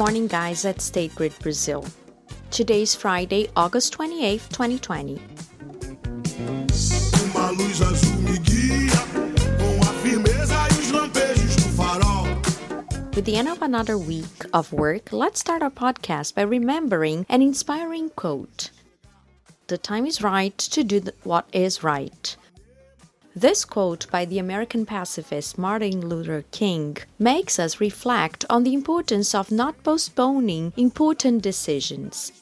morning, guys, at State Grid Brazil. Today is Friday, August 28th, 2020. Uma luz azul me guia com a firmeza e os lampejos do farol. With the end of another week of work, let's start our podcast by remembering an inspiring quote The time is right to do what is right. This quote by the American pacifist Martin Luther King makes us reflect on the importance of not postponing important decisions.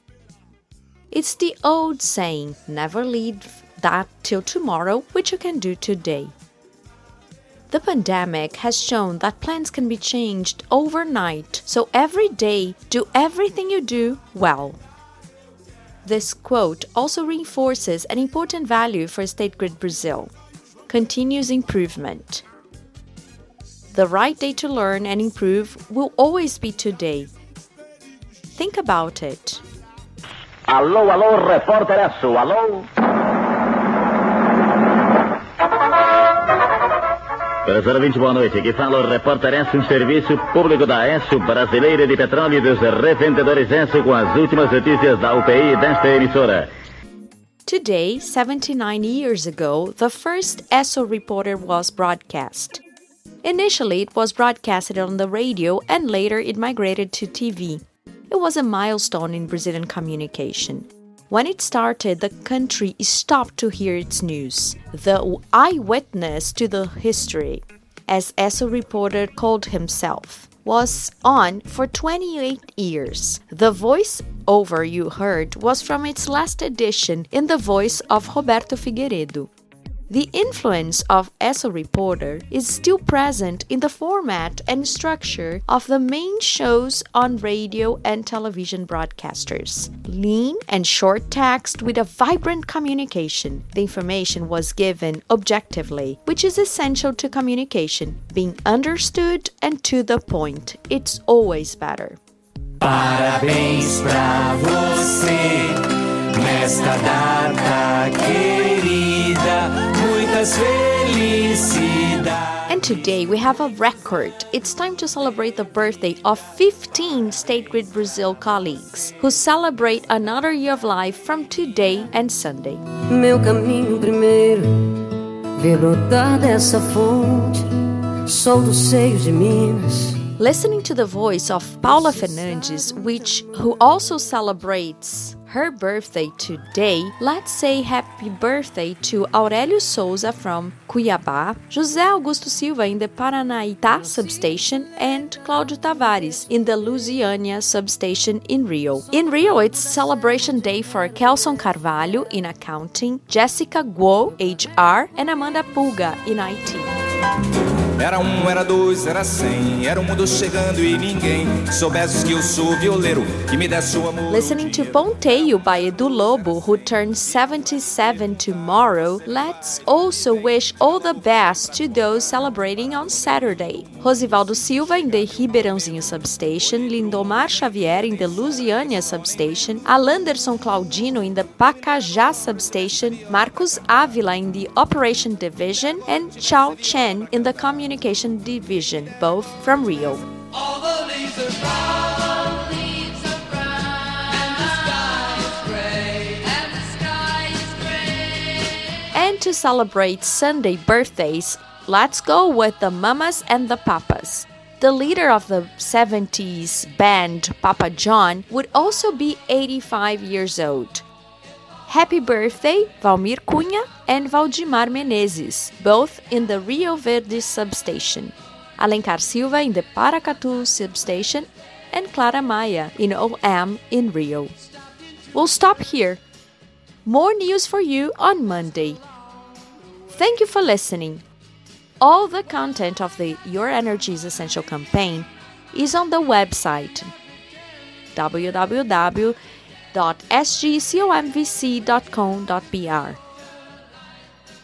It's the old saying never leave that till tomorrow which you can do today. The pandemic has shown that plans can be changed overnight, so every day do everything you do well. This quote also reinforces an important value for State Grid Brazil continuous improvement. The right day to learn and improve will always be today. Think about it. Alô, alô, repórter Esso, alô? Professor 20, boa noite. Aqui fala o repórter Esso, um serviço público da Esso, brasileira de petróleo e dos revendedores Esso, com as últimas notícias da UPI desta emissora. Today, 79 years ago, the first Esso reporter was broadcast. Initially, it was broadcasted on the radio and later it migrated to TV. It was a milestone in Brazilian communication. When it started, the country stopped to hear its news, the eyewitness to the history, as Esso reporter called himself was on for 28 years. The voice over you heard was from its last edition in the voice of Roberto Figueiredo. The influence of Esso Reporter is still present in the format and structure of the main shows on radio and television broadcasters. Lean and short text with a vibrant communication. The information was given objectively, which is essential to communication, being understood and to the point. It's always better. Parabéns pra você nesta data. And today we have a record. It's time to celebrate the birthday of 15 State Grid Brazil colleagues who celebrate another year of life from today and Sunday. Meu caminho primeiro, ver brotar dessa fonte, sou do seio de Minas. Listening to the voice of Paula Fernandes, which who also celebrates her birthday today, let's say happy birthday to Aurélio Souza from Cuiabá, José Augusto Silva in the Paranaitá substation, and Cláudio Tavares in the Lusiânia substation in Rio. In Rio, it's celebration day for Kelson Carvalho in accounting, Jessica Guo, HR, and Amanda Pulga in IT. Era um, era dois, era cem. Era um mundo chegando e ninguém soubesse que eu sou violeiro. Que me desse o amor. Listening to Ponteio by Edu Lobo, who turns 77 tomorrow, let's also wish all the best to those celebrating on Saturday. Rosivaldo Silva in the Ribeirãozinho substation, Lindomar Xavier in the Luziânia substation, Alanderson Claudino in the Pacajá substation, Marcos Ávila in the Operation Division, and Chao Chen in the Communication Division, both from Rio. To celebrate Sunday birthdays, let's go with the Mamas and the Papas. The leader of the 70s band, Papa John, would also be 85 years old. Happy birthday, Valmir Cunha and Valdimar Menezes, both in the Rio Verde substation. Alencar Silva in the Paracatu substation, and Clara Maia in OM in Rio. We'll stop here. More news for you on Monday. Thank you for listening. All the content of the Your Energy is Essential campaign is on the website www.sgcomvc.com.br.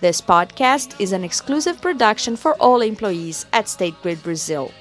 This podcast is an exclusive production for all employees at State Grid Brazil.